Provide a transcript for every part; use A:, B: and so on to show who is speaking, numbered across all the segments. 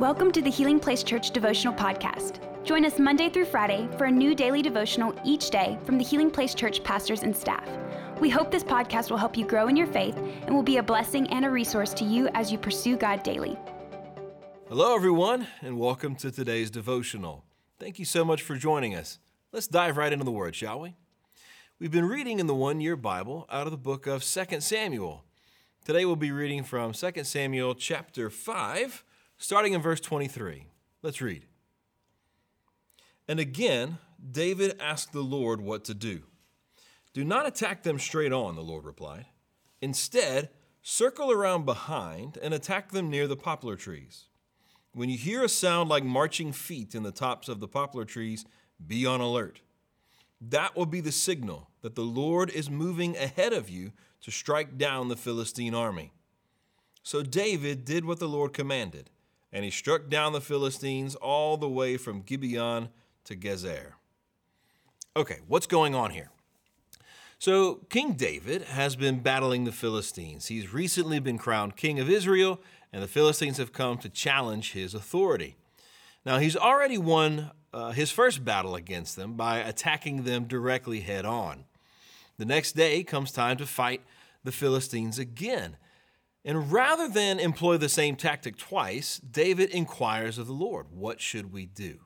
A: Welcome to the Healing Place Church Devotional Podcast. Join us Monday through Friday for a new daily devotional each day from the Healing Place Church pastors and staff. We hope this podcast will help you grow in your faith and will be a blessing and a resource to you as you pursue God daily.
B: Hello, everyone, and welcome to today's devotional. Thank you so much for joining us. Let's dive right into the Word, shall we? We've been reading in the one year Bible out of the book of 2 Samuel. Today we'll be reading from 2 Samuel chapter 5, starting in verse 23. Let's read. And again, David asked the Lord what to do. Do not attack them straight on, the Lord replied. Instead, circle around behind and attack them near the poplar trees. When you hear a sound like marching feet in the tops of the poplar trees, be on alert. That will be the signal that the Lord is moving ahead of you to strike down the Philistine army. So David did what the Lord commanded, and he struck down the Philistines all the way from Gibeon to Gezer. Okay, what's going on here? So, King David has been battling the Philistines. He's recently been crowned king of Israel, and the Philistines have come to challenge his authority. Now, he's already won uh, his first battle against them by attacking them directly head on. The next day comes time to fight the Philistines again. And rather than employ the same tactic twice, David inquires of the Lord, What should we do?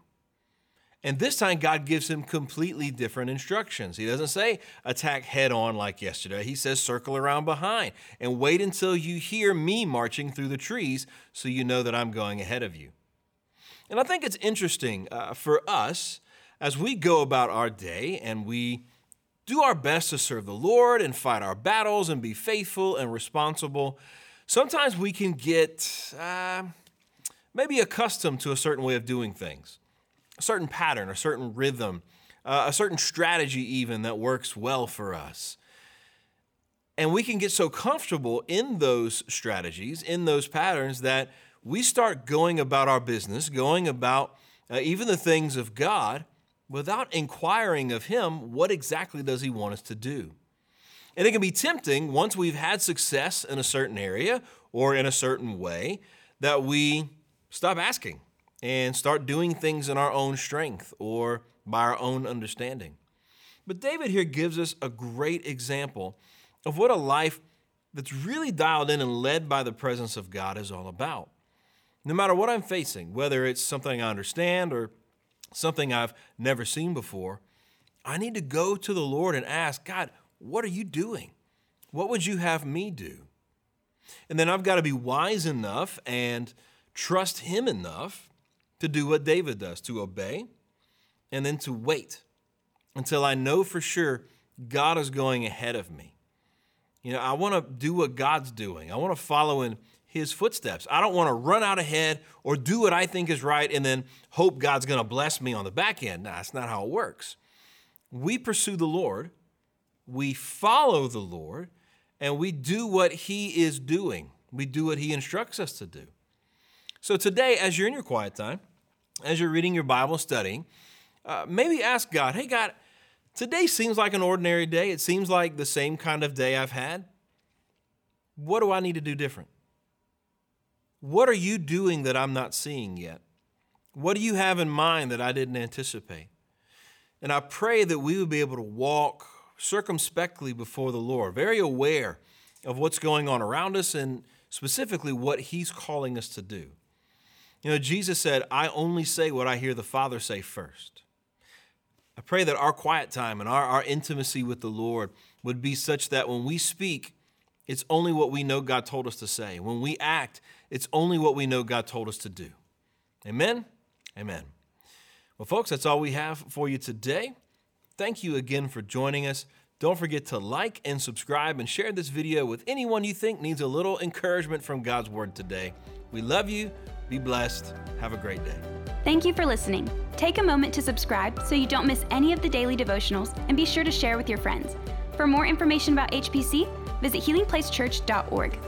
B: And this time, God gives him completely different instructions. He doesn't say attack head on like yesterday. He says circle around behind and wait until you hear me marching through the trees so you know that I'm going ahead of you. And I think it's interesting uh, for us as we go about our day and we do our best to serve the Lord and fight our battles and be faithful and responsible. Sometimes we can get uh, maybe accustomed to a certain way of doing things a certain pattern, a certain rhythm, uh, a certain strategy, even that works well for us. And we can get so comfortable in those strategies, in those patterns, that we start going about our business, going about uh, even the things of God, without inquiring of Him what exactly does He want us to do. And it can be tempting once we've had success in a certain area or in a certain way that we stop asking and start doing things in our own strength or by our own understanding. But David here gives us a great example of what a life that's really dialed in and led by the presence of God is all about. No matter what I'm facing, whether it's something I understand or something I've never seen before, I need to go to the Lord and ask, God, what are you doing? What would you have me do? And then I've got to be wise enough and trust Him enough to do what David does to obey and then to wait until I know for sure God is going ahead of me. You know, I want to do what God's doing, I want to follow in his footsteps. I don't want to run out ahead or do what I think is right and then hope God's going to bless me on the back end. No, that's not how it works. We pursue the Lord, we follow the Lord, and we do what he is doing. We do what he instructs us to do. So today, as you're in your quiet time, as you're reading your Bible, studying, uh, maybe ask God, hey, God, today seems like an ordinary day. It seems like the same kind of day I've had. What do I need to do different? What are you doing that I'm not seeing yet? What do you have in mind that I didn't anticipate? And I pray that we would be able to walk circumspectly before the Lord, very aware of what's going on around us and specifically what He's calling us to do. You know, Jesus said, I only say what I hear the Father say first. I pray that our quiet time and our, our intimacy with the Lord would be such that when we speak, it's only what we know God told us to say. When we act, it's only what we know God told us to do. Amen? Amen. Well, folks, that's all we have for you today. Thank you again for joining us. Don't forget to like and subscribe and share this video with anyone you think needs a little encouragement from God's Word today. We love you. Be blessed. Have a great day.
A: Thank you for listening. Take a moment to subscribe so you don't miss any of the daily devotionals and be sure to share with your friends. For more information about HPC, visit healingplacechurch.org.